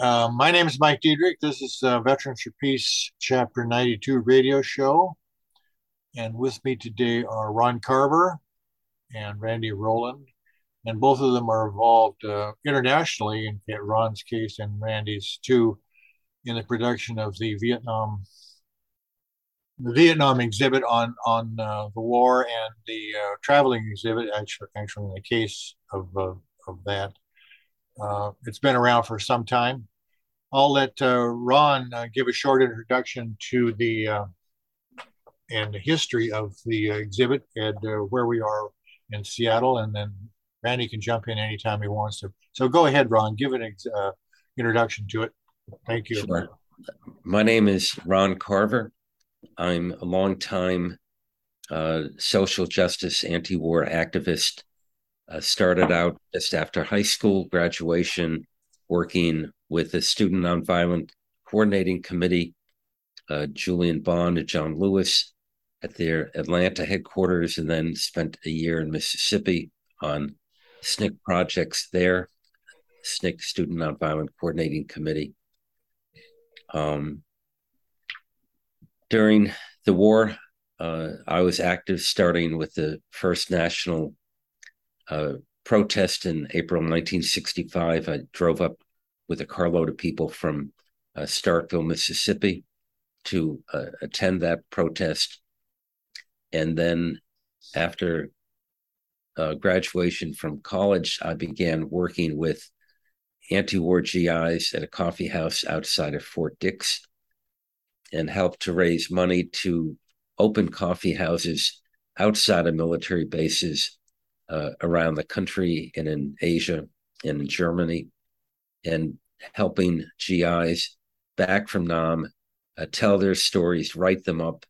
Uh, my name is Mike Diedrich. This is uh, Veterans for Peace Chapter 92 radio show. And with me today are Ron Carver and Randy Rowland. And both of them are involved uh, internationally, in Ron's case and Randy's too, in the production of the Vietnam the Vietnam exhibit on on uh, the war and the uh, traveling exhibit. Actually, actually, in the case of uh, of that, uh, it's been around for some time. I'll let uh, Ron uh, give a short introduction to the uh, and the history of the exhibit and uh, where we are in Seattle, and then Randy can jump in anytime he wants to. So go ahead, Ron. Give an uh, introduction to it. Thank you. Sure. My name is Ron Carver. I'm a longtime uh, social justice anti-war activist uh, started out just after high school graduation, working with the Student Nonviolent Coordinating Committee, uh, Julian Bond and John Lewis at their Atlanta headquarters, and then spent a year in Mississippi on SNCC projects there, SNCC Student Nonviolent Coordinating Committee. Um, during the war, uh, I was active starting with the first national uh, protest in April 1965. I drove up with a carload of people from uh, Starkville, Mississippi, to uh, attend that protest. And then after uh, graduation from college, I began working with anti war GIs at a coffee house outside of Fort Dix and helped to raise money to open coffee houses outside of military bases uh, around the country and in Asia and in Germany, and helping GIs back from Nam uh, tell their stories, write them up,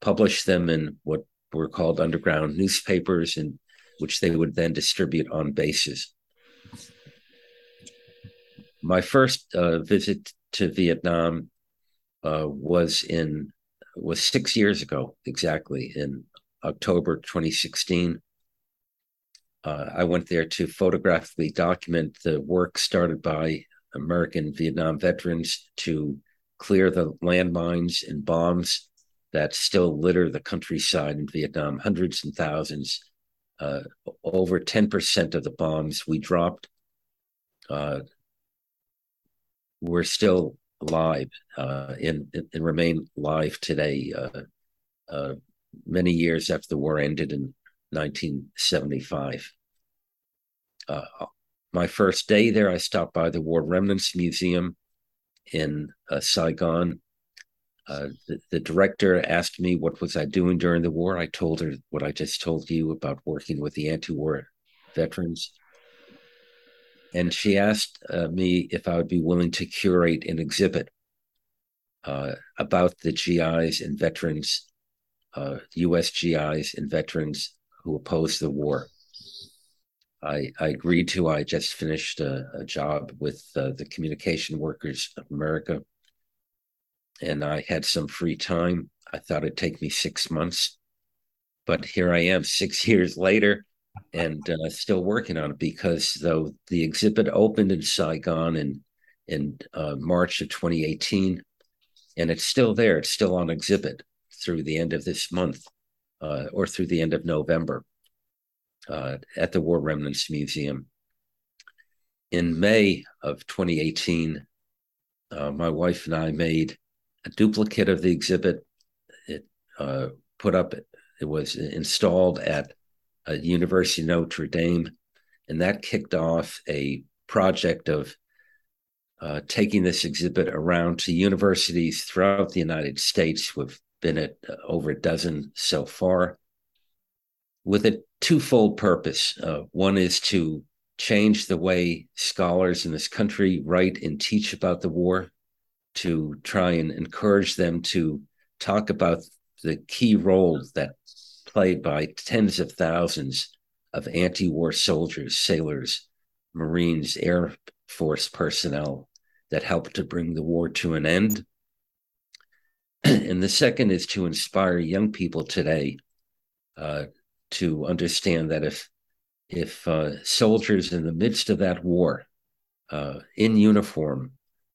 publish them in what were called underground newspapers, and which they would then distribute on bases. My first uh, visit to Vietnam uh, was in was six years ago exactly in October 2016 uh, I went there to photographically document the work started by American Vietnam veterans to clear the landmines and bombs that still litter the countryside in Vietnam, hundreds and thousands. Uh, over 10% of the bombs we dropped uh, were still alive uh, and, and, remain alive today, uh, uh, many years after the war ended in 1975 uh, my first day there, I stopped by the War Remnants Museum in uh, Saigon. Uh, the, the, director asked me what was I doing during the war. I told her what I just told you about working with the anti-war veterans. And she asked uh, me if I would be willing to curate an exhibit uh, about the GIs and veterans, U.S. Uh, GIs and veterans who opposed the war. I, I agreed to. I just finished a, a job with uh, the Communication Workers of America, and I had some free time. I thought it'd take me six months, but here I am, six years later, and uh, still working on it. Because though the exhibit opened in Saigon in in uh, March of 2018, and it's still there. It's still on exhibit through the end of this month, uh, or through the end of November uh, at the War Remnants Museum. In May of 2018, uh, my wife and I made a duplicate of the exhibit. It uh, put up, it was installed at a University of Notre Dame, and that kicked off a project of uh, taking this exhibit around to universities throughout the United States. We've been at uh, over a dozen so far with a twofold purpose. Uh, one is to change the way scholars in this country write and teach about the war, to try and encourage them to talk about the key role that played by tens of thousands of anti-war soldiers, sailors, Marines, Air Force personnel that helped to bring the war to an end. and the second is to inspire young people today uh, to understand that if if uh, soldiers in the midst of that war uh, in uniform,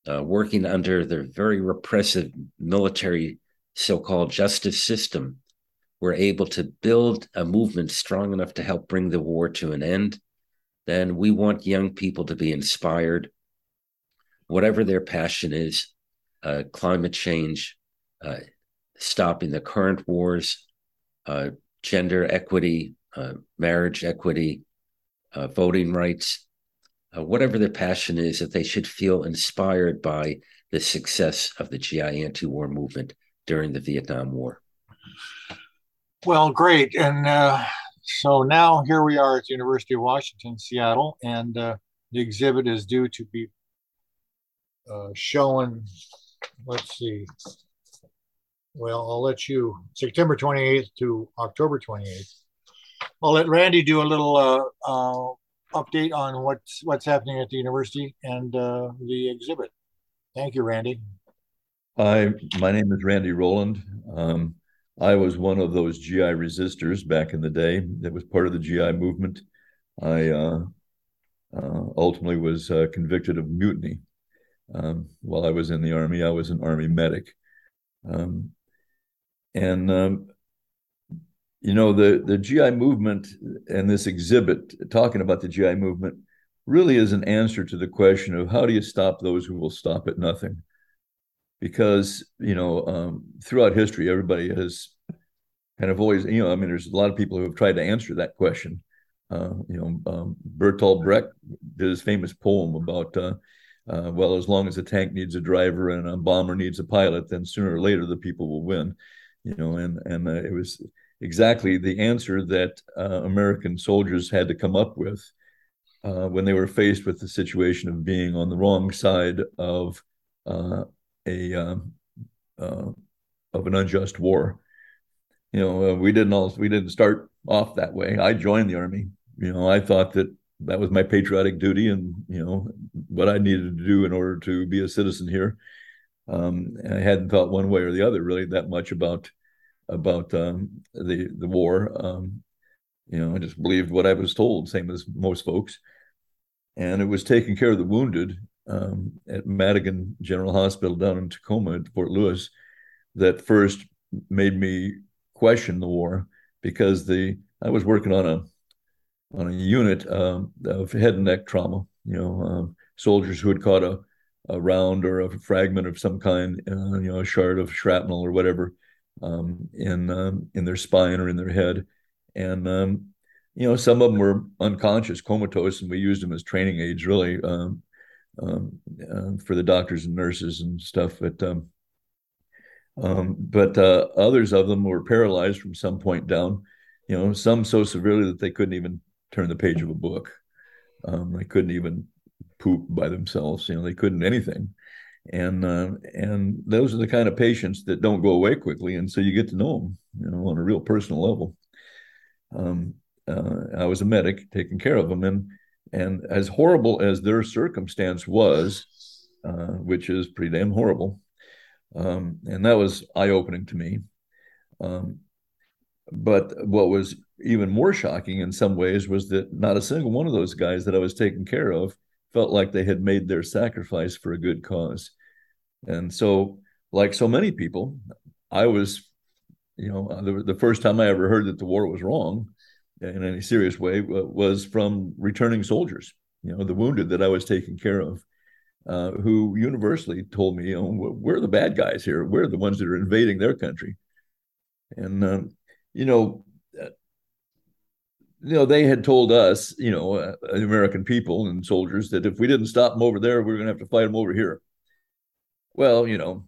uh, working under the very repressive military so called justice system, were able to build a movement strong enough to help bring the war to an end, then we want young people to be inspired, whatever their passion is uh, climate change, uh, stopping the current wars, uh, gender equity, uh, marriage equity, uh, voting rights, uh, whatever their passion is, that they should feel inspired by the success of the GI anti war movement during the Vietnam War. Well, great. And uh, so now here we are at the University of Washington, Seattle, and uh, the exhibit is due to be uh, shown, let's see, well, I'll let you, September 28th to October 28th. I'll let Randy do a little uh, uh, update on what's what's happening at the university and uh, the exhibit. Thank you, Randy. Hi, my name is Randy Rowland. Um, I was one of those GI resistors back in the day that was part of the GI movement. I uh, uh, ultimately was uh, convicted of mutiny. Um, while I was in the Army, I was an Army medic. Um, and um, you know the the GI movement and this exhibit talking about the GI movement really is an answer to the question of how do you stop those who will stop at nothing? Because you know um, throughout history everybody has kind of always you know I mean there's a lot of people who have tried to answer that question. Uh, you know um, Bertolt Brecht did his famous poem about uh, uh, well as long as a tank needs a driver and a bomber needs a pilot then sooner or later the people will win you know and and uh, it was exactly the answer that uh, American soldiers had to come up with uh, when they were faced with the situation of being on the wrong side of uh, a um, uh, of an unjust war. You know, uh, we didn't all we didn't start off that way. I joined the army. You know, I thought that that was my patriotic duty and you know what I needed to do in order to be a citizen here. Um, I hadn't thought one way or the other really that much about about um, the the war. Um, you know, I just believed what I was told, same as most folks. And it was taking care of the wounded um, at Madigan General Hospital down in Tacoma at Fort Lewis that first made me question the war because the I was working on a on a unit um, of head and neck trauma. You know, um, soldiers who had caught a, a round or a fragment of some kind, uh, you know, a shard of shrapnel or whatever, um, in um, in their spine or in their head, and um, you know some of them were unconscious, comatose, and we used them as training aids really uh, for the doctors and nurses and stuff. But um, but uh, others of them were paralyzed from some point down. You know, some so severely that they couldn't even turn the page of a book. they couldn't even poop by themselves. You know, they couldn't anything and uh, and those are the kind of patients that don't go away quickly, and so you get to know them, you know, on a real personal level. Um, uh, I was a medic taking care of them, and and as horrible as their circumstance was, uh, which is pretty damn horrible, um, and that was eye opening to me. Um, but what was even more shocking in some ways was that not a single one of those guys that I was taking care of felt like they had made their sacrifice for a good cause. And so, like so many people, I was, you know, the, the first time I ever heard that the war was wrong in any serious way was from returning soldiers, you know, the wounded that I was taking care of. Uh, who universally told me, we're the bad guys here. We're the ones that are invading their country. And, um, you know, you know, they had told us, you know, uh, American people and soldiers that if we didn't stop them over there, we are going to have to fight them over here. Well, you know,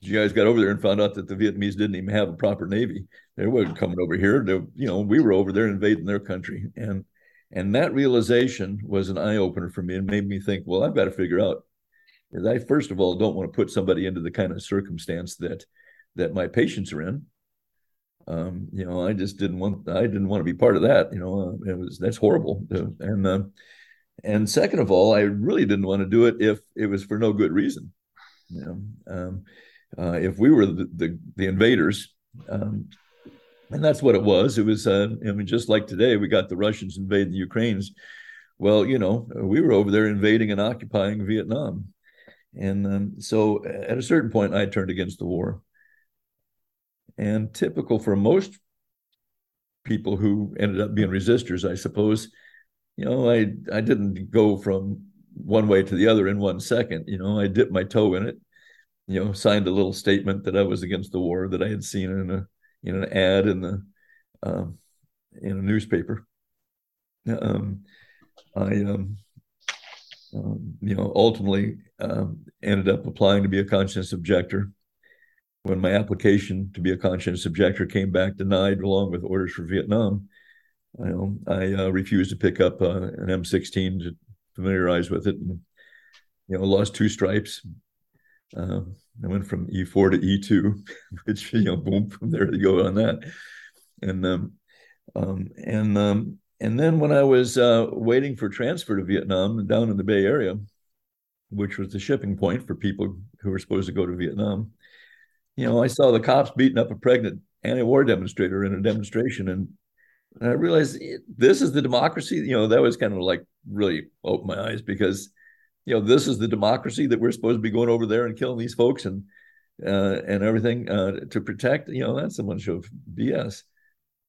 you guys got over there and found out that the Vietnamese didn't even have a proper navy. They weren't coming over here. They, you know, we were over there invading their country, and and that realization was an eye opener for me and made me think, well, I've got to figure out. I first of all don't want to put somebody into the kind of circumstance that that my patients are in um, you know, I just didn't want I didn't want to be part of that. You know, uh, it was that's horrible. And uh, and second of all, I really didn't want to do it if it was for no good reason. You know, um, uh, if we were the the, the invaders, um, and that's what it was. It was, uh, I mean, just like today, we got the Russians invading the Ukrainians. well, you know, we were over there invading and occupying Vietnam. And um, so at a certain point, I turned against the war. And typical for most people who ended up being resistors, I suppose, you know, I, I didn't go from one way to the other in one second. You know, I dipped my toe in it, you know, signed a little statement that I was against the war that I had seen in a in an ad in the um, in a newspaper. Um, I um, um, you know, ultimately um, ended up applying to be a conscientious objector. When my application to be a conscientious objector came back denied, along with orders for Vietnam, know, I uh, refused to pick up uh, an M16 to familiarize with it, and you know, lost two stripes. Uh, I went from E4 to E2, which you know, boom, from there to go on that, and um, um, and um, and then when I was uh, waiting for transfer to Vietnam down in the Bay Area, which was the shipping point for people who were supposed to go to Vietnam, you know, I saw the cops beating up a pregnant anti-war demonstrator in a demonstration, and, and I realized this is the democracy. You know, that was kind of like really opened my eyes because, you know, this is the democracy that we're supposed to be going over there and killing these folks and uh, and everything uh, to protect. You know, that's a bunch of BS.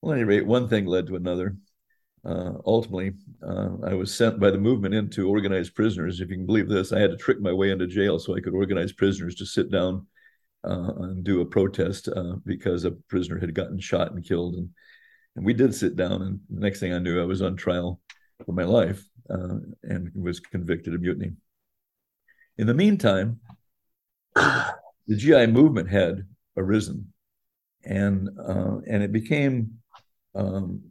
Well, at any rate, one thing led to another uh, ultimately, uh, I was sent by the movement into organized prisoners. If you can believe this, I had to trick my way into jail so I could organize prisoners to sit down uh, and do a protest uh, because a prisoner had gotten shot and killed. And, and we did sit down. And the next thing I knew, I was on trial for my life uh, and was convicted of mutiny. In the meantime, the GI movement had arisen, and uh, and it became um,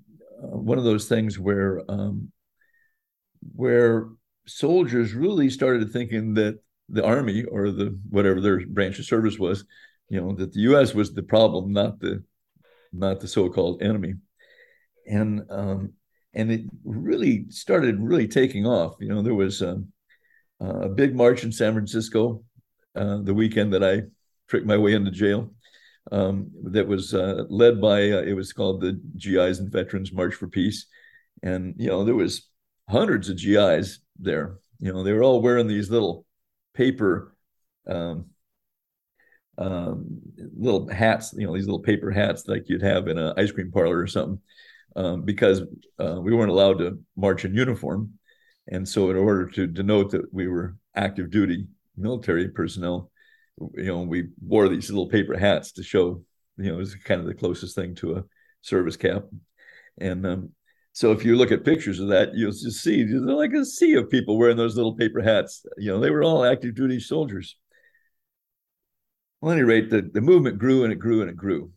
one of those things where um, where soldiers really started thinking that the army or the whatever their branch of service was, you know, that the U.S. was the problem, not the not the so-called enemy, and um, and it really started really taking off. You know, there was um, a big march in San Francisco uh, the weekend that I tricked my way into jail um, that was uh, led by uh, it was called the GIs and Veterans March for Peace, and you know there was hundreds of GIs there. You know they were all wearing these little paper. Um, um, little hats, you know, these little paper hats like you'd have in an ice cream parlor or something, um, because uh, we weren't allowed to march in uniform. And so, in order to denote that we were active duty military personnel, you know, we wore these little paper hats to show, you know, it was kind of the closest thing to a service cap. And um, so if you look at pictures of that, you'll just see there's like a sea of people wearing those little paper hats. You know, they were all active duty soldiers. Well, at any rate, the, the movement grew and it grew and it grew.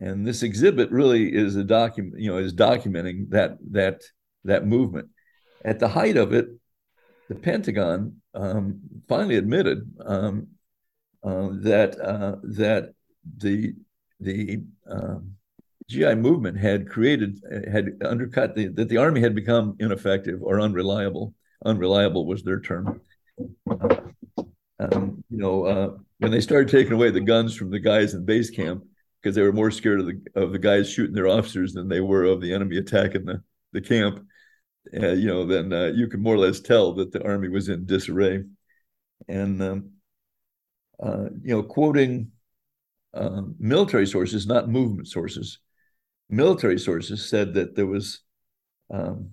And this exhibit really is a document, you know, is documenting that that that movement. At the height of it, the Pentagon um, finally admitted um, uh, that uh, that the the um, GI movement had created had undercut the that the army had become ineffective or unreliable. Unreliable was their term. Um, you know, uh, when they started taking away the guns from the guys in base camp because they were more scared of the of the guys shooting their officers than they were of the enemy attacking the the camp. Uh, you know, then uh, you could more or less tell that the army was in disarray. And um, uh, you know, quoting uh, military sources, not movement sources. Military sources said that there was um,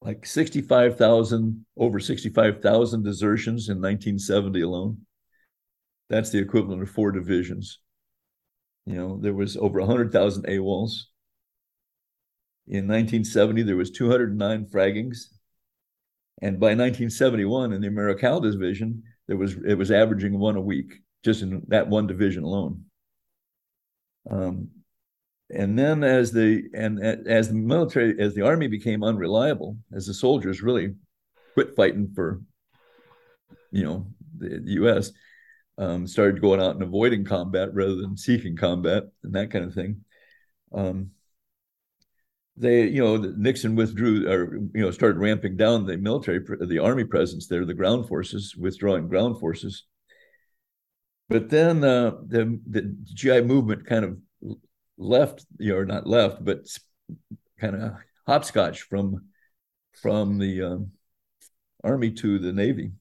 like 65,000, over 65,000 desertions in 1970 alone. That's the equivalent of four divisions. You know, there was over 100,000 AWOLs. In 1970, there was 209 fraggings. And by 1971, in the Americal division, it was it was averaging one a week just in that one division alone. Um, and then as the and as the military as the army became unreliable, as the soldiers really quit fighting for you know the, U.S. Um, started going out and avoiding combat rather than seeking combat and that kind of thing. Um, they, you know, Nixon withdrew or you know started ramping down the military, the army presence there, the ground forces, withdrawing ground forces. But then uh, the the GI movement kind of left, you know, not left, but kind of hopscotch from from the um, Army to the Navy.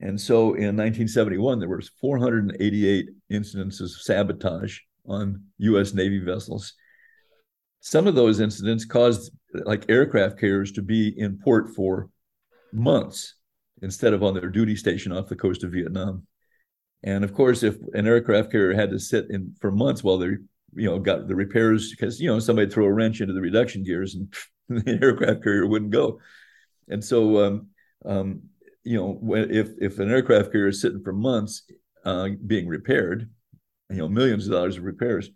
And so in 1971, there was 488 incidences of sabotage on U.S. Navy vessels. Some of those incidents caused like aircraft carriers to be in port for months instead of on their duty station off the coast of Vietnam. And of course, if an aircraft carrier had to sit in for months while they, you know, got the repairs, because you know somebody throw a wrench into the reduction gears and the aircraft carrier wouldn't go. And so um, um, you know, if if an aircraft carrier is sitting for months uh, being repaired, you know, millions of dollars of repairs,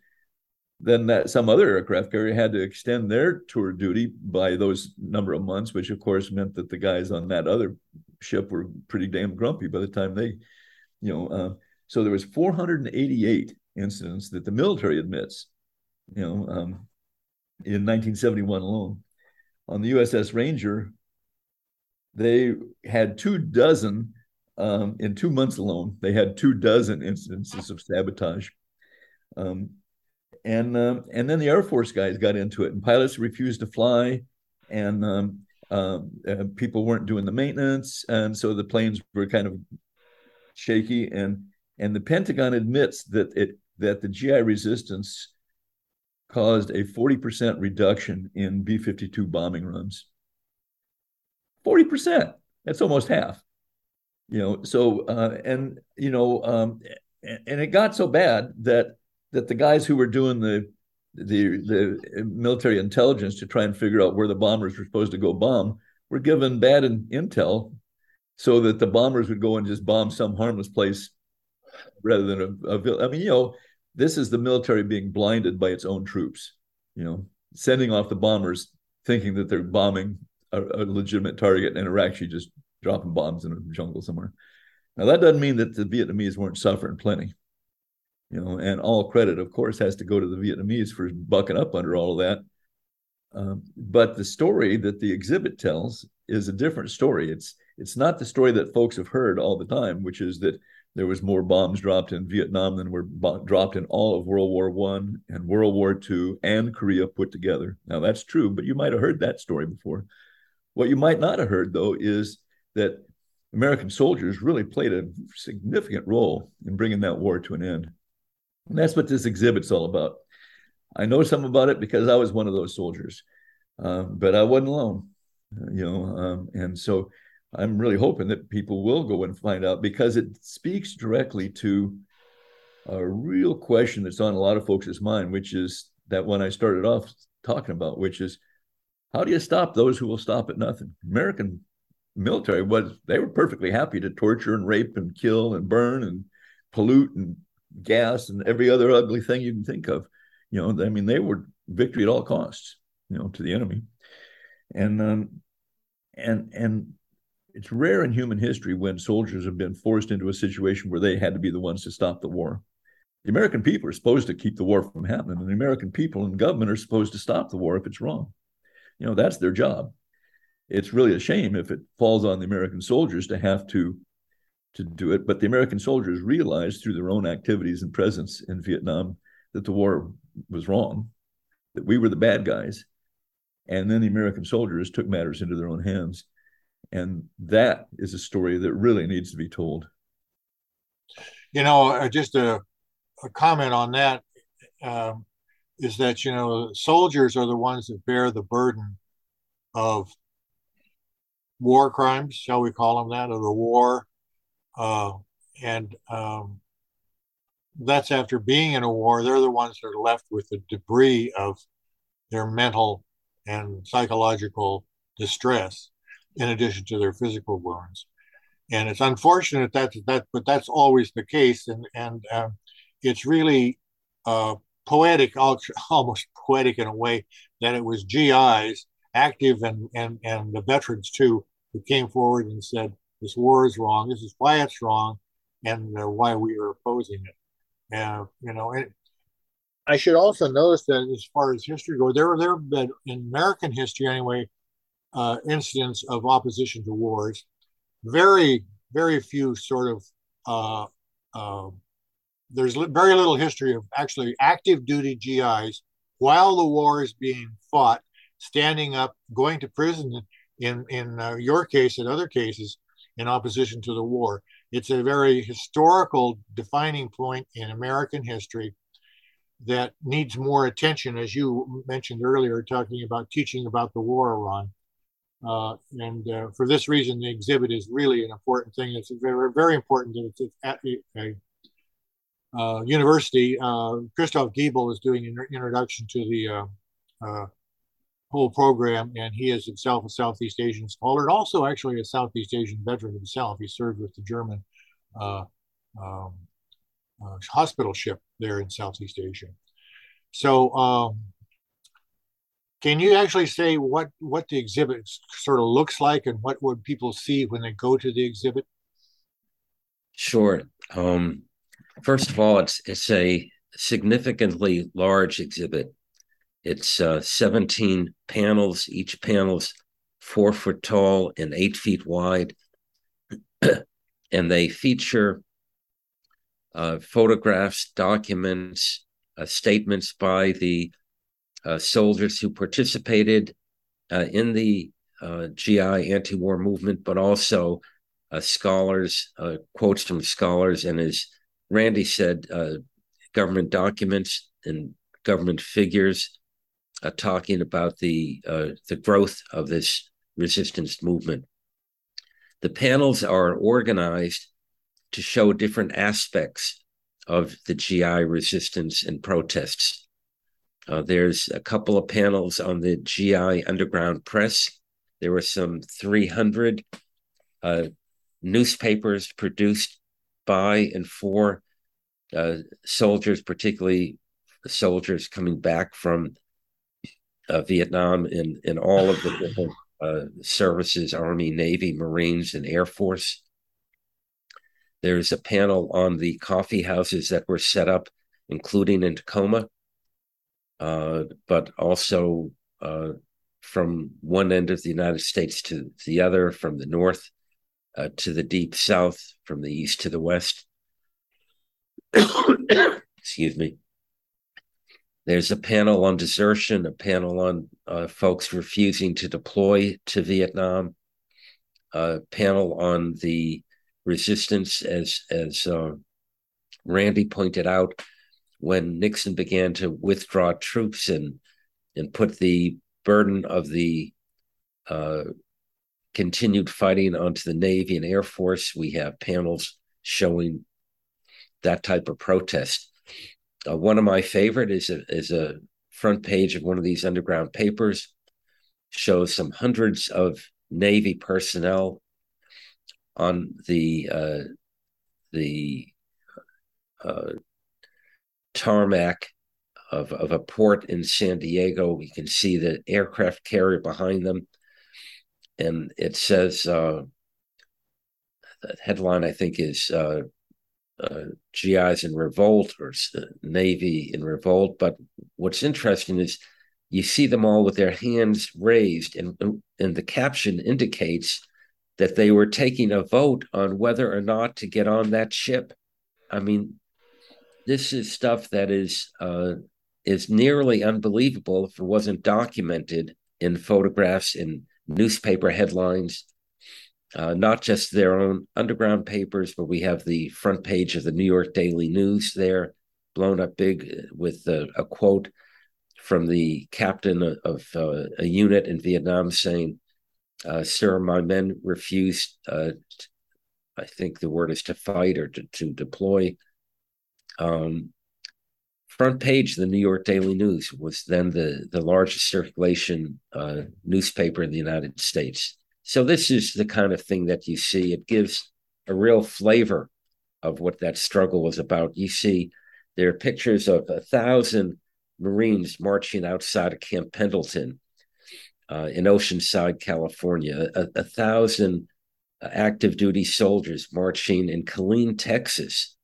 then that some other aircraft carrier had to extend their tour duty by those number of months, which of course meant that the guys on that other ship were pretty damn grumpy by the time they, you know, uh, so there was 488 incidents that the military admits, you know, um, in 1971 alone. On the USS Ranger, they had two dozen um, in two months alone. They had two dozen incidences of sabotage, um, and uh, and then the Air Force guys got into it, and pilots refused to fly, and um, uh, uh, people weren't doing the maintenance, and so the planes were kind of shaky. and And the Pentagon admits that it that the GI resistance caused a 40% reduction in B 52 bombing runs. 40%. That's almost half. You know, so uh, and you know, um, and, it got so bad that that the guys who were doing the the the military intelligence to try and figure out where the bombers were supposed to go bomb were given bad in, intel so that the bombers would go and just bomb some harmless place rather than a, a I mean, you know, this is the military being blinded by its own troops, you know, sending off the bombers thinking that they're bombing a, a legitimate target and are actually just dropping bombs in a jungle somewhere. Now that doesn't mean that the Vietnamese weren't suffering plenty, you know, and all credit, of course, has to go to the Vietnamese for bucking up under all of that. Um, but the story that the exhibit tells is a different story. It's it's not the story that folks have heard all the time, which is that there was more bombs dropped in Vietnam than were bo- dropped in all of World War One and World War Two and Korea put together. Now that's true, but you might have heard that story before. What you might not have heard, though, is that American soldiers really played a significant role in bringing that war to an end. And that's what this exhibit's all about. I know some about it because I was one of those soldiers, uh, but I wasn't alone, uh, you know. Um, and so I'm really hoping that people will go and find out because it speaks directly to a real question that's on a lot of folks' mind, which is that one I started off talking about, which is how do you stop those who will stop at nothing? American military was they were perfectly happy to torture and rape and kill and burn and pollute and gas and every other ugly thing you can think of. You know, I mean, they were victory at all costs. You know, to the enemy, and um, and and it's rare in human history when soldiers have been forced into a situation where they had to be the ones to stop the war. The American people are supposed to keep the war from happening, and the American people and government are supposed to stop the war if it's wrong. You know that's their job. It's really a shame if it falls on the american soldiers to have to to do it but the american soldiers realized through their own activities and presence in vietnam that the war was wrong that we were the bad guys and then the american soldiers took matters into their own hands and that is a story that really needs to be told you know uh, just a, a comment on that um, is that you know soldiers are the ones that bear the burden of war crimes, shall we call them that, of the war, uh, and um, that's after being in a war. They're the ones that are left with the debris of their mental and psychological distress, in addition to their physical wounds. And it's unfortunate that that, but that's always the case, and and uh, it's really uh, poetic, almost poetic in a way, that it was GIs, active and, and, and the veterans too, who came forward and said, this war is wrong, this is why it's wrong, and uh, why we are opposing it. And, you know, and I should also notice that as far as history goes, there, there have been, in American history anyway, uh, incidents of opposition to wars. Very, very few sort of uh, uh, there's very little history of actually active duty GIs while the war is being fought, standing up, going to prison, in in uh, your case and other cases in opposition to the war. It's a very historical defining point in American history that needs more attention, as you mentioned earlier, talking about teaching about the war, Ron. Uh, and uh, for this reason, the exhibit is really an important thing. It's very, very important that it's at a, a uh, university. Uh, Christoph Giebel is doing an introduction to the uh, uh, whole program, and he is himself a Southeast Asian scholar and also actually a Southeast Asian veteran himself. He served with the German um, hospital ship there in Southeast Asia. So, um, can you actually say what what the exhibit sort of looks like and what would people see when they go to the exhibit? Sure. Um, first of all, it's it's a significantly large exhibit. It's uh, 17 panels. Each panel's four foot tall and eight feet wide, and they feature uh, photographs, documents, uh, statements by the soldiers who participated uh, in the uh, GI anti-war movement, but also uh, scholars, quotes from scholars, and as Randy said, government documents and government figures talking about the the growth of this resistance movement. The panels are organized to show different aspects of the GI resistance and protests. Uh, there's a couple of panels on the GI underground press. There were some 300 uh, newspapers produced by and for uh, soldiers, particularly soldiers coming back from uh, Vietnam in, in all of the different uh, services Army, Navy, Marines, and Air Force. There's a panel on the coffee houses that were set up, including in Tacoma, uh, but also uh, from one end of the United States to the other, from the north uh, to the deep south, from the east to the west. Excuse me. There's a panel on desertion, a panel on uh, folks refusing to deploy to Vietnam, a panel on the resistance, as as uh, Randy pointed out, when Nixon began to withdraw troops and and put the burden of the uh, continued fighting onto the Navy and Air Force. We have panels showing that type of protest. Uh, one of my favorite is a, is a front page of one of these underground papers shows some hundreds of Navy personnel on the uh, the uh, tarmac of, of a port in San Diego. We can see the aircraft carrier behind them. And it says, uh, the headline, I think, is uh, uh, GIs in revolt or uh, Navy in revolt. But what's interesting is you see them all with their hands raised, and, and the caption indicates that they were taking a vote on whether or not to get on that ship. I mean, this is stuff that is uh, is nearly unbelievable if it wasn't documented in photographs in newspaper headlines. Uh, not just their own underground papers, but we have the front page of the New York Daily News there, blown up big with a, a quote from the captain of, of uh, a unit in Vietnam saying, uh, "Sir, my men refused. Uh, I think the word is to fight or to, to deploy um, front page of the New York Daily News was then the, the largest circulation uh, newspaper in the United States. So this is the kind of thing that you see. It gives a real flavor of what that struggle was about. You see, there are pictures of a thousand Marines marching outside of Camp Pendleton uh, in Oceanside, California, a, a thousand uh, active duty soldiers marching in Killeen, Texas,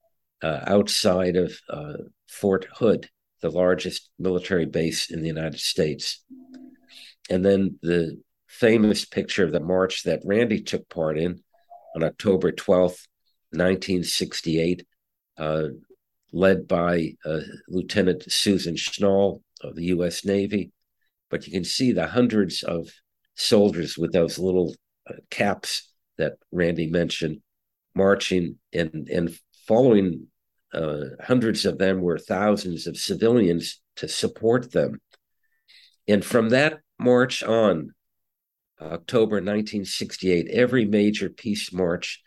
uh, outside of uh, Fort Hood, the largest military base in the United States. And then the famous picture of the march that Randy took part in on October 12th, 1968, uh, led by uh, Lieutenant Susan Schnall of the U.S. Navy. But you can see the hundreds of soldiers with those little uh, caps that Randy mentioned, marching and and following uh, hundreds of them were thousands of civilians to support them. And from that march on, October 1968, every major peace march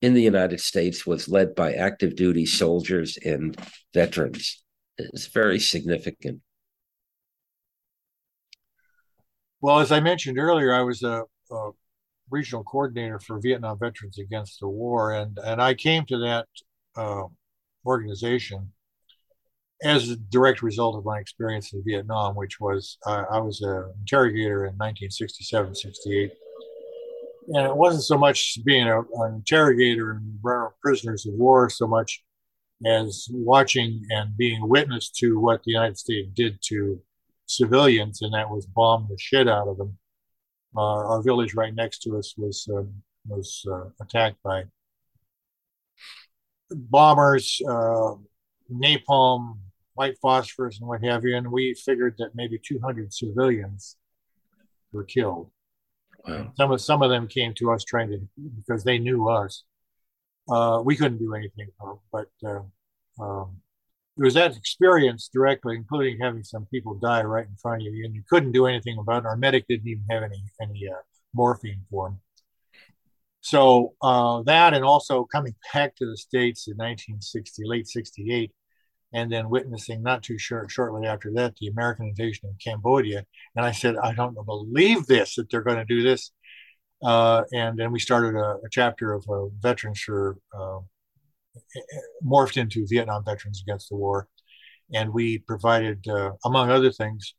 in the United States was led by active duty soldiers and veterans. It's very significant. Well, as I mentioned earlier, I was a, a, regional coordinator for Vietnam Veterans Against the War, and and I came to that uh, organization as a direct result of my experience in Vietnam, which was uh, I was an interrogator in 1967, 68. And it wasn't so much being a, an interrogator and prisoners of war so much as watching and being witness to what the United States did to civilians, and that was bomb the shit out of them. Uh, our village right next to us was uh, was attacked by bombers, uh, napalm, white phosphorus, and what have you. And we figured that maybe 200 civilians were killed. Wow. Some of some of them came to us trying to because they knew us. Uh, we couldn't do anything, but uh, um, it was that experience directly, including having some people die right in front of you, and you couldn't do anything about it. Our medic didn't even have any any uh, morphine for him. So uh, that, and also coming back to the states in 1960, late '68, and then witnessing not too short, shortly after that the American invasion of Cambodia. And I said, I don't believe this that they're going to do this. Uh, and then we started a, a chapter of uh, veterans for uh, morphed into Vietnam Veterans Against the War. And we provided, uh, among other things,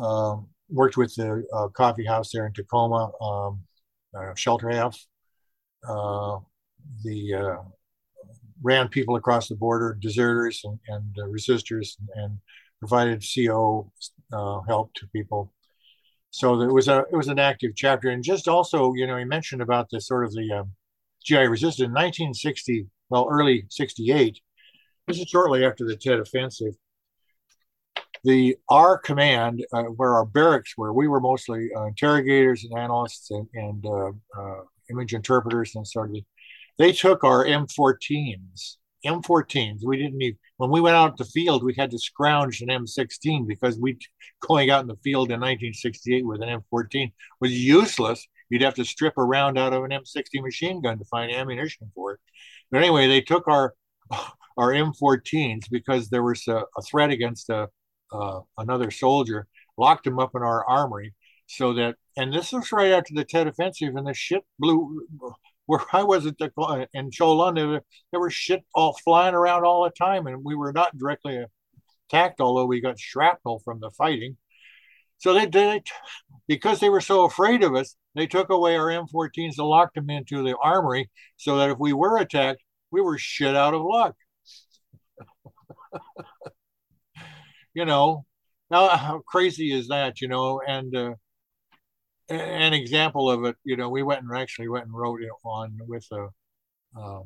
um, worked with the uh, coffee house there in Tacoma, um, uh, Shelter uh, the uh, ran people across the border, deserters and, and uh, resistors, and provided CO help to people. So it was a it was an active chapter, and just also, you know, he mentioned about the sort of the um, GI resistance in 1960 well, early 68. This is shortly after the Tet Offensive. The our command, uh, where our barracks were, we were mostly uh, interrogators and analysts and, and uh, uh image interpreters and started. They took our M14s, M14s. We didn't need when we went out the field, we had to scrounge an M16 because we going out in the field in 1968 with an M14 was useless. You'd have to strip a round out of an M60 machine gun to find ammunition for it. But anyway, they took our our M14s because there was a, a threat against a, uh, another soldier, locked him up in our armory, so that and this was right after the Tet Offensive, and the shit blew. Where I was at the in Cho Lon, there, there was shit all flying around all the time, and we were not directly attacked, although we got shrapnel from the fighting. So they did because they were so afraid of us. They took away our M14s and locked them into the armory, so that if we were attacked, we were shit out of luck. you know, now how crazy is that? You know, and uh, an example of it, you know, we went and actually went and wrote it on with a um,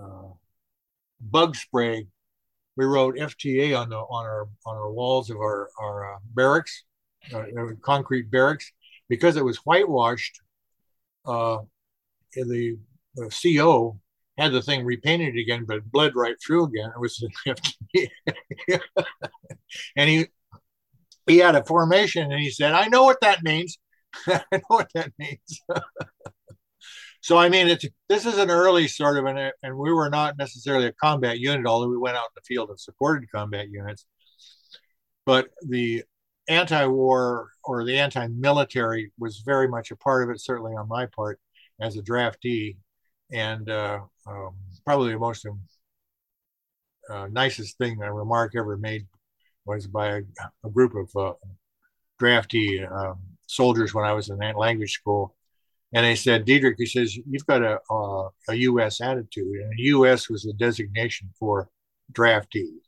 uh, bug spray. We wrote FTA on the on our on our walls of our our uh, barracks uh, concrete barracks because it was whitewashed. Uh, the, the CO had the thing repainted again, but bled right through again. It was, FTA, and he he had a formation, and he said, "I know what that means. I know what that means." so I mean, it's this is an early sort of an, and we were not necessarily a combat unit, although we went out in the field and supported combat units. But the anti-war or the anti-military was very much a part of it, certainly on my part as a draftee, and uh, um, probably the most um, uh, nicest thing a remark ever made was by a, a group of uh, draftee um, soldiers when I was in that language school. And they said, Diedrich, he says, you've got a, a, a U.S. attitude. And U.S. was the designation for draftee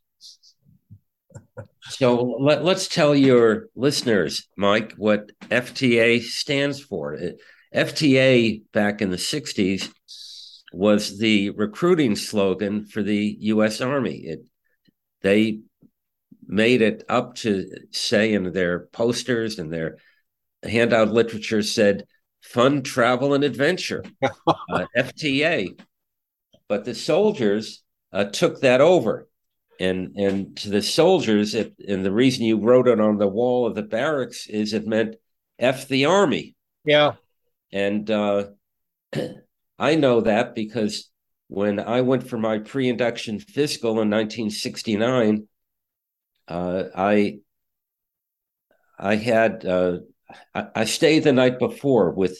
so let, us tell your listeners, Mike, what FTA stands for. FTA back in the 60s was the recruiting slogan for the U.S. Army. It, they made it up to say in their posters and their handout literature said fun travel and adventure, uh, FTA. But the soldiers uh, took that over. And, and to the soldiers, it, and the reason you wrote it on the wall of the barracks is it meant F the army. Yeah. And uh, I know that because when I went for my pre induction physical in 1969, uh, I I had uh, I, I, stayed the night before with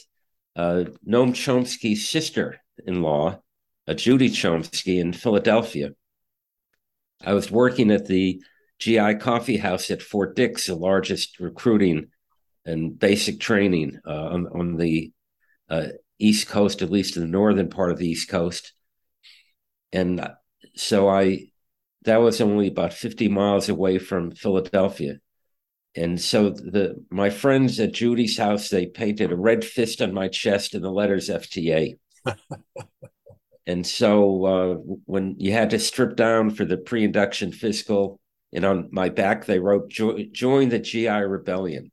uh, Noam Chomsky's sister-in-law, uh, Judy Chomsky, in Philadelphia. I was working at the GI Coffee House at Fort Dix, the largest recruiting and basic training uh, on, on the uh, East Coast, at least in the northern part of the East Coast. And so I, that was only about 50 miles away from Philadelphia. And so the my friends at Judy's house, they painted a red fist on my chest and the letters FTA. and so uh, when you had to strip down for the pre-induction fiscal, and on my back they wrote "Join the GI Rebellion."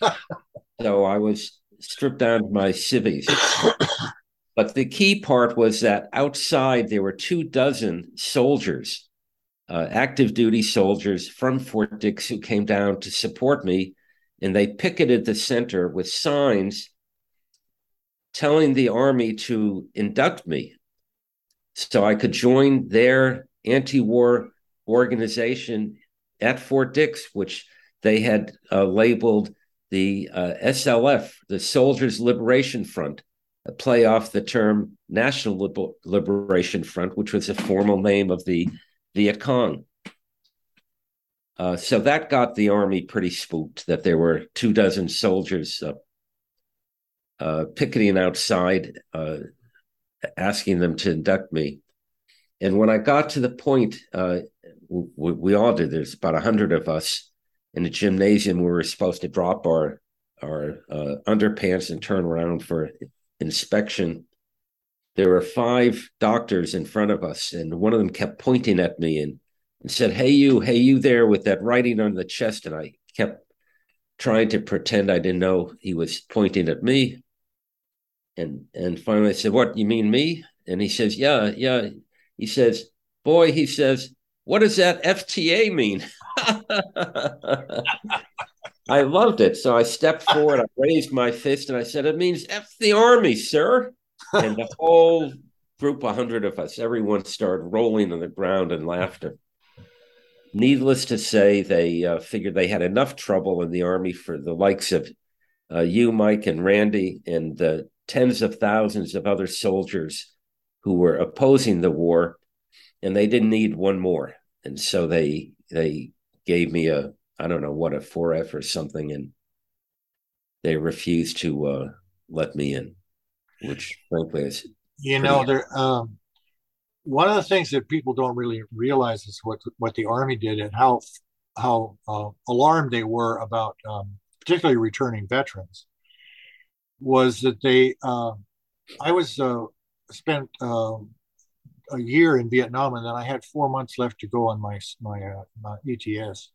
so I was stripped down to my civvies. but the key part was that outside there were two dozen soldiers uh, active duty soldiers from Fort Dix who came down to support me, and they picketed the center with signs telling the army to induct me so I could join their anti war organization at Fort Dix, which they had uh, labeled the uh, SLF, the Soldiers Liberation Front, a play off the term National Liber- Liberation Front, which was a formal name of the Viet Cong. Uh, so that got the army pretty spooked that there were two dozen soldiers uh, uh, picketing outside, uh, asking them to induct me. And when I got to the point, uh, we, all did. There's about a hundred of us in the gymnasium. We were supposed to drop our our uh, underpants and turn around for inspection there were five doctors in front of us, and one of them kept pointing at me and, and said, Hey, you, hey, you there with that writing on the chest. And I kept trying to pretend I didn't know he was pointing at me. And and finally I said, What, you mean me? And he says, Yeah, yeah. He says, Boy, he says, what does that FTA mean? I loved it. So I stepped forward, I raised my fist, and I said, It means F the Army, sir and the whole group, a hundred of us, everyone started rolling on the ground in laughter. Needless to say, they uh, figured they had enough trouble in the army for the likes of uh, you, Mike, and Randy, and the tens of thousands of other soldiers who were opposing the war, and they didn't need one more. And so they they gave me a I don't know what a four F or something, and they refused to uh, let me in which frankly is you know there um, one of the things that people don't really realize is what what the army did and how how uh, alarmed they were about um, particularly returning veterans was that they uh, I was uh, spent um, a year in Vietnam and then I had four months left to go on my my, uh, my ETS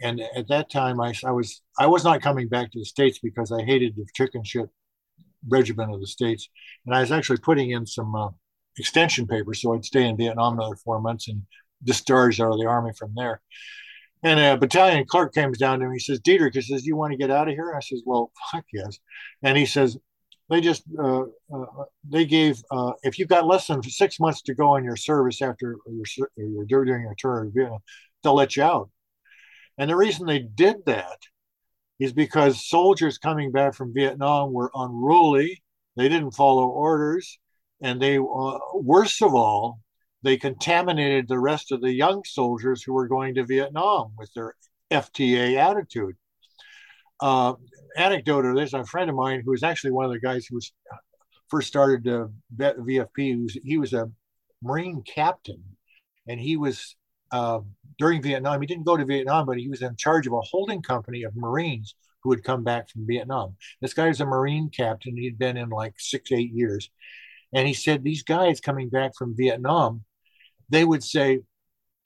and at that time I, I was I was not coming back to the states because I hated the chicken shit regiment of the states, and I was actually putting in some uh, extension papers so I'd stay in Vietnam another four months and discharge out of the army from there. And a battalion clerk comes down to me. He says, "Diedrich," he says, "You want to get out of here?" I says, "Well, fuck yes." And he says, "They just uh, uh, they gave uh, if you've got less than six months to go in your service after your, your during your tour of Vietnam, they'll let you out." And the reason they did that is because soldiers coming back from Vietnam were unruly. They didn't follow orders. And they, uh, worst of all, they contaminated the rest of the young soldiers who were going to Vietnam with their FTA attitude. Uh, anecdote there's a friend of mine who was actually one of the guys who was first started uh, VFP. Was, he was a Marine captain, and he was uh, during Vietnam. He didn't go to Vietnam, but he was in charge of a holding company of Marines who had come back from Vietnam. This guy was a Marine captain. He'd been in like six, eight years. And he said, These guys coming back from Vietnam, they would say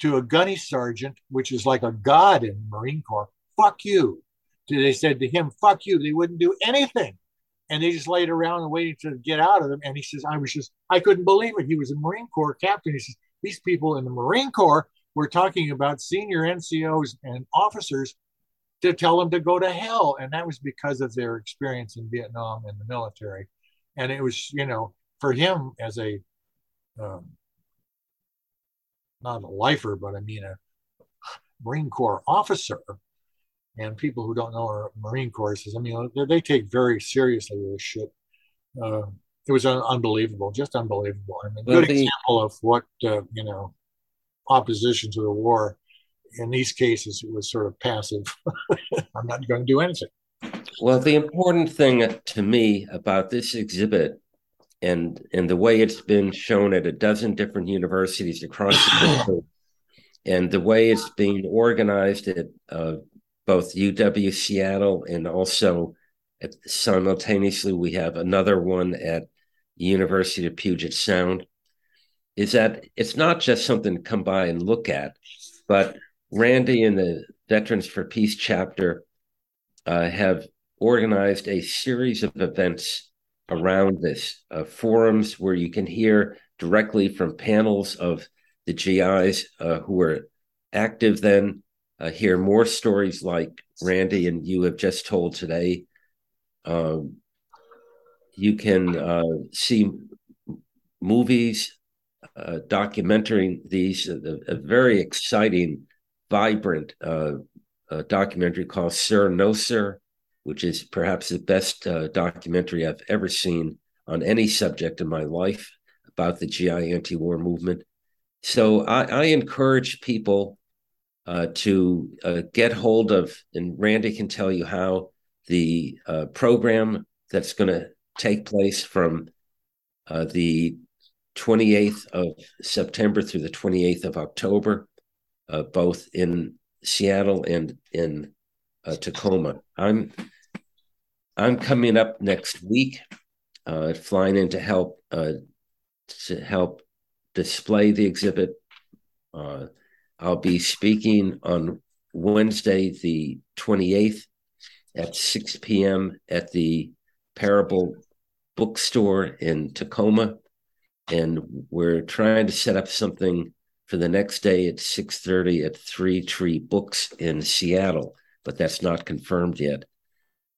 to a gunny sergeant, which is like a god in the Marine Corps, fuck you. they said to him, fuck you. They wouldn't do anything. And they just laid around and waiting to get out of them. And he says, I was just, I couldn't believe it. He was a Marine Corps captain. He says, these people in the Marine Corps were talking about senior NCOs and officers to tell them to go to hell. And that was because of their experience in Vietnam and the military. And it was, you know, for him as a, um, not a lifer, but I mean a Marine Corps officer, and people who don't know our Marine Corps says, I mean, they take very seriously this shit. Uh, it was un- unbelievable, just unbelievable. I mean, well, good the, example of what uh, you know, opposition to the war. In these cases, it was sort of passive. I'm not going to do anything. Well, the important thing to me about this exhibit and and the way it's been shown at a dozen different universities across the country, and the way it's being organized at uh, both UW Seattle and also at, simultaneously we have another one at University of Puget Sound, is that it's not just something to come by and look at, but Randy and the Veterans for Peace chapter uh, have organized a series of events around this uh, forums where you can hear directly from panels of the GIs uh, who were active then, uh, hear more stories like Randy and you have just told today. Um, you can uh, see movies, uh, documenting these, a, a, very exciting, vibrant uh, documentary called Sir No Sir which is perhaps the best uh, documentary I've ever seen on any subject in my life about the GI anti war movement. So I, I encourage people uh, to uh, get hold of, and Randy can tell you how the uh, program that's going to take place from uh, the 28th of September through the 28th of October, uh, both in Seattle and in Tacoma. I'm I'm coming up next week, uh, flying in to help uh, to help display the exhibit. Uh, I'll be speaking on Wednesday, the 28th, at 6 p.m. at the Parable Bookstore in Tacoma, and we're trying to set up something for the next day at 6:30 at Three Tree Books in Seattle, but that's not confirmed yet.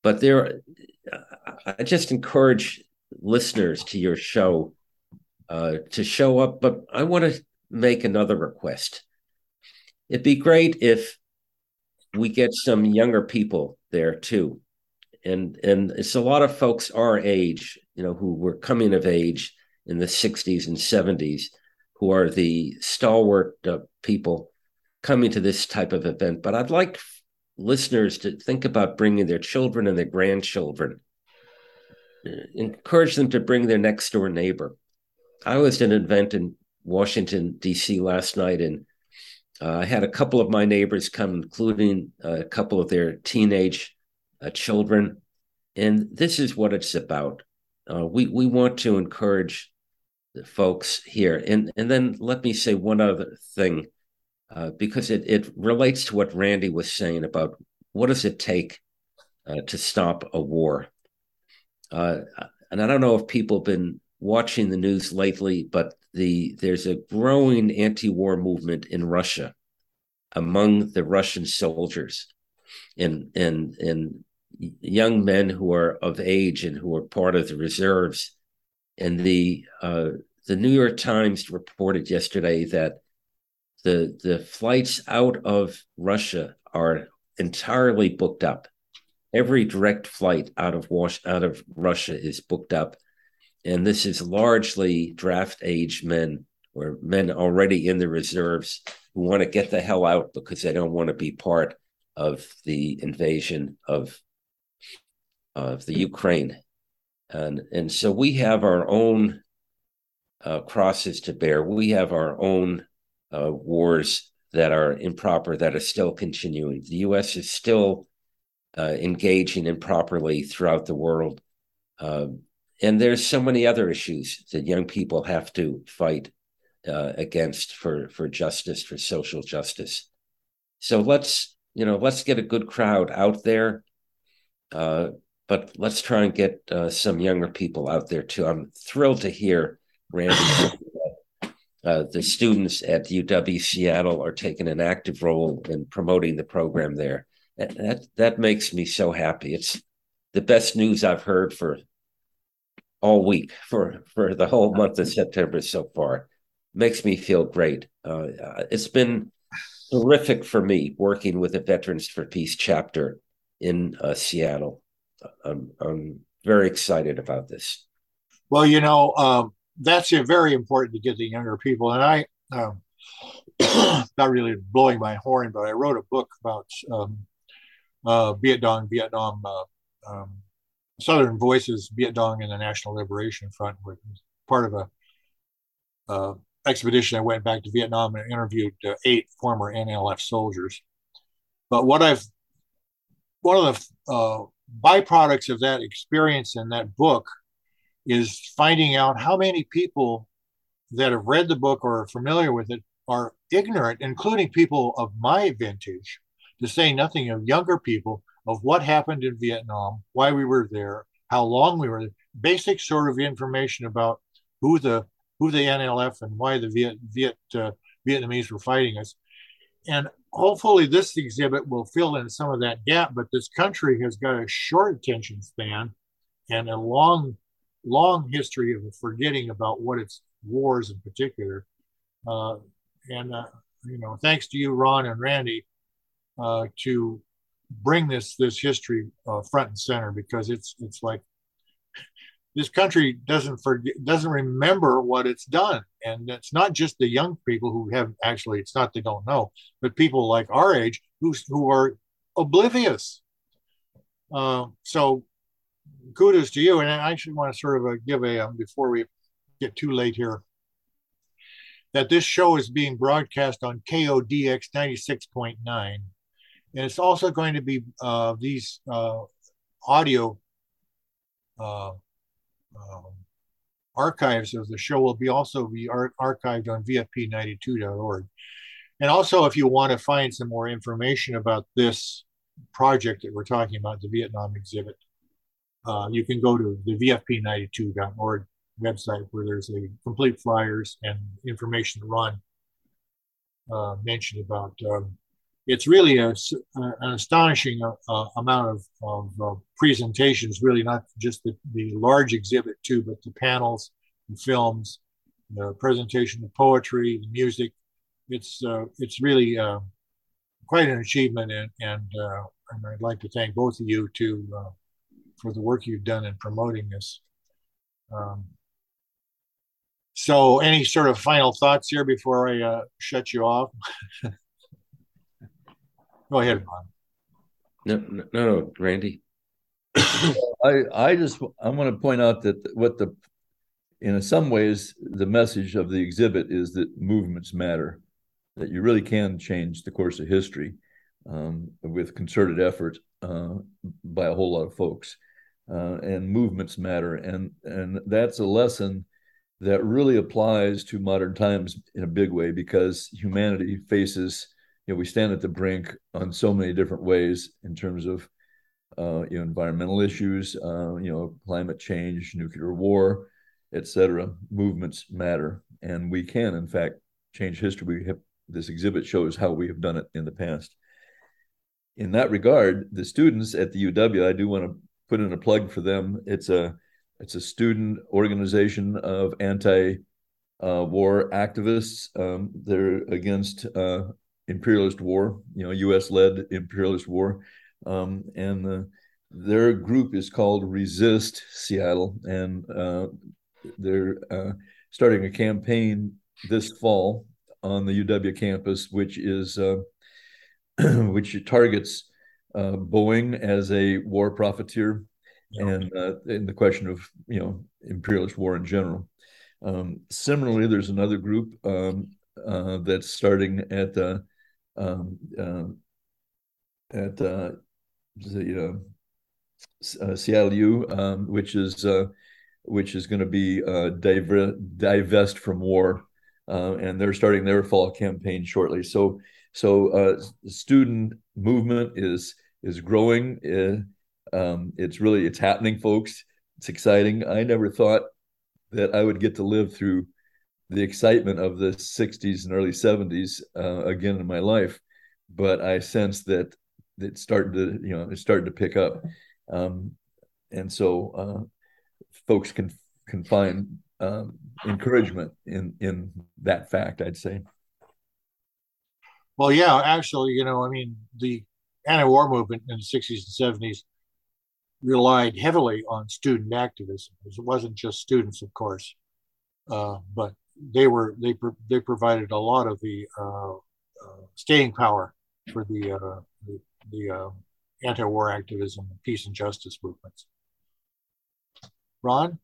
But there i just encourage listeners to your show uh, to show up but i want to make another request. It'd be great if we get some younger people there too. And and it's a lot of folks our age you know who were coming of age in the 60s and 70s who are the stalwart uh, people coming to this type of event but i'd like listeners to think about bringing their children and their grandchildren. Encourage them to bring their next door neighbor. I was at an event in Washington, D.C. last night, and uh, I had a couple of my neighbors come, including a couple of their teenage uh, children. And this is what it's about. Uh, we, we want to encourage folks here. And, and then let me say one other thing uh, because it, it relates to what Randy was saying about what does it take uh, to stop a war. Uh, and I don't know if people have been watching the news lately, but the there's a growing anti-war movement in Russia among the Russian soldiers and and and young men who are of age and who are part of the reserves. And the uh, the New York Times reported yesterday that the the flights out of Russia are entirely booked up. Every direct flight out of Wash out of Russia is booked up, and this is largely draft age men or men already in the reserves who want to get the hell out because they don't want to be part of the invasion of of the Ukraine, and and so we have our own uh, crosses to bear. We have our own uh, wars that are improper that are still continuing. The U.S. is still uh, engaging improperly throughout the world, um, and there's so many other issues that young people have to fight uh, against for for justice, for social justice. So let's you know let's get a good crowd out there uh, but let's try and get uh, some younger people out there too. I'm thrilled to hear Randy. Uh, the students at UW Seattle are taking an active role in promoting the program there. That, that that makes me so happy. It's the best news I've heard for all week for for the whole month of September so far. Makes me feel great. Uh, it's been terrific for me working with the Veterans for Peace chapter in uh, Seattle. I'm, I'm very excited about this. Well, you know, um, that's very important to get the younger people. And I, um, not really blowing my horn, but I wrote a book about um, uh, Vietnam, Vietnam, uh, um, Southern Voices, Vietnam and the National Liberation Front, which was part of a uh, expedition. I went back to Vietnam and interviewed uh, eight former NLF soldiers. But what I've one of the uh, byproducts of that experience and that book is finding out how many people that have read the book or are familiar with it are ignorant, including people of my vintage, to say nothing of younger people, of what happened in Vietnam, why we were there, how long we were there, basic sort of information about who the who the NLF and why the Viet, Viet uh, Vietnamese were fighting us. And hopefully this exhibit will fill in some of that gap, but this country has got a short attention span and a long, long history of forgetting about what its wars in particular. Uh, and, uh, you know, thanks to you, Ron and Randy, uh, to bring this this history uh, front and center because it's it's like this country doesn't forget doesn't remember what it's done. And it's not just the young people who have actually it's not they don't know but people like our age who who are oblivious. Uh, so kudos to you. And i actually want to sort of uh, give a um, before we get too late here that this show is being broadcast on kodx 96.9 and it's also going to be uh, these uh, audio uh, um, archives of the show will be also be ar- archived on vfp92.org. And also, if you want to find some more information about this project that we're talking about, the Vietnam exhibit, uh, you can go to the vfp92.org website where there's a complete flyers and information run uh, mentioned about um, it's really a, an astonishing uh, uh, amount of, of uh, presentations, really not just the, the large exhibit too, but the panels, the films, the presentation of poetry, the music. It's, uh, it's really uh, quite an achievement and, and, uh, and, I'd like to thank both of you too for the work you've done in promoting this. Um, so any sort of final thoughts here before I shut you off? Go ahead, Ron. No, no, no, Randy. I I just I want to point out that what the in some ways the message of the exhibit is that movements matter, that you really can change the course of history um, with concerted effort uh, by a whole lot of folks, uh, and movements matter, and and that's a lesson that really applies to modern times in a big way because humanity faces you know, we stand at the brink on so many different ways in terms of uh, you know environmental issues, uh, you know, climate change, nuclear war, etc. Movements matter, and we can, in fact, change history. Have this exhibit shows how we have done it in the past. In that regard, the students at the UW, I do want to put in a plug for them. It's a it's a student organization of anti uh, war activists. Um, they're against uh, imperialist war, you know, U.S. led imperialist war, um, and the, their group is called Resist Seattle, and uh, they're uh, starting a campaign this fall on the UW campus, which is uh, which targets uh, Boeing as a war profiteer, yeah. and uh, in the question of you know imperialist war in general. Um, similarly, there's another group um, uh, that's starting at the um, uh, at uh, the uh, Seattle U, um, which is uh, which is going to be uh, divest from war, uh, and they're starting their fall campaign shortly. So so uh, student movement is is growing. Um, it's really it's happening, folks. It's exciting. I never thought that I would get to live through the excitement of the 60s and early 70s uh, again in my life, but I sense that it's starting to you know it's starting to pick up, um, and so uh, folks can can find um, encouragement in in that fact. I'd say. Well, yeah, actually, you know, I mean, the anti-war movement in the 60s and 70s relied heavily on student activism. It wasn't just students, of course, uh, but they were they they provided a lot of the uh, uh, staying power for the uh, the, the uh, anti-war activism, peace and justice movements. Ron,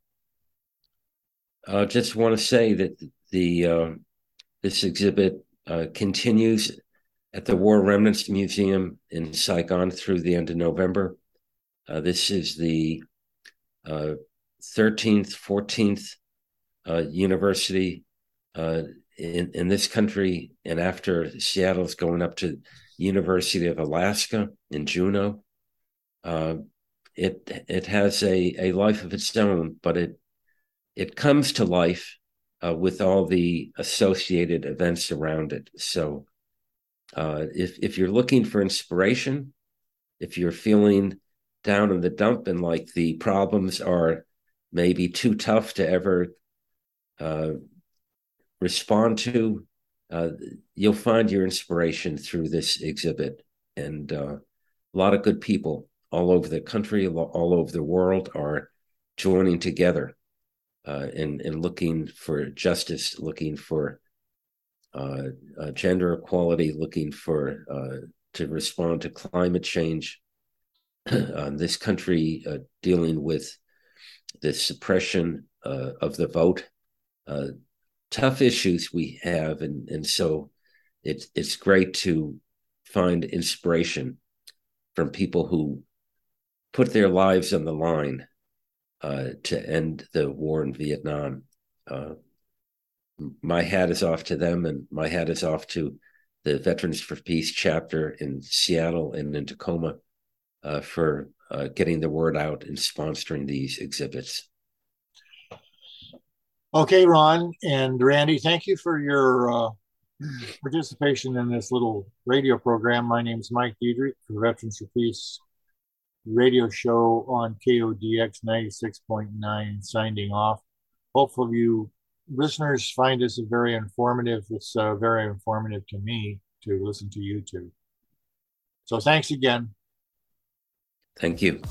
I just want to say that the uh, this exhibit continues at the War Remnants Museum in Saigon through the end of November. Uh, this is the uh, 13th, 14th uh, university uh, in, in this country. And after Seattle's going up to University of Alaska in Juneau. Uh, it it has a, a life of its own, but it it comes to life uh, with all the associated events around it. So uh, if if you're looking for inspiration, if you're feeling down in the dump and like the problems are maybe too tough to ever uh, respond to, uh, you'll find your inspiration through this exhibit. And uh, a lot of good people all over the country, all over the world are joining together uh, and, and looking for justice, looking for uh, uh, gender equality, looking for uh, to respond to climate change. this country dealing with the suppression of the vote, tough issues we have, and and so it's it's great to find inspiration from people who put their lives on the line uh, to end the war in Vietnam. Uh, my hat is off to them, and my hat is off to the Veterans for Peace chapter in Seattle and in Tacoma uh, for uh, getting the word out and sponsoring these exhibits. Okay, Ron and Randy, thank you for your uh, participation in this little radio program. My name is Mike Diedrich for Veterans for Peace radio show on KODX 96.9, signing off. Hopefully, you listeners find this very informative. It's uh, very informative to me to listen to you too. So thanks again. Thank you.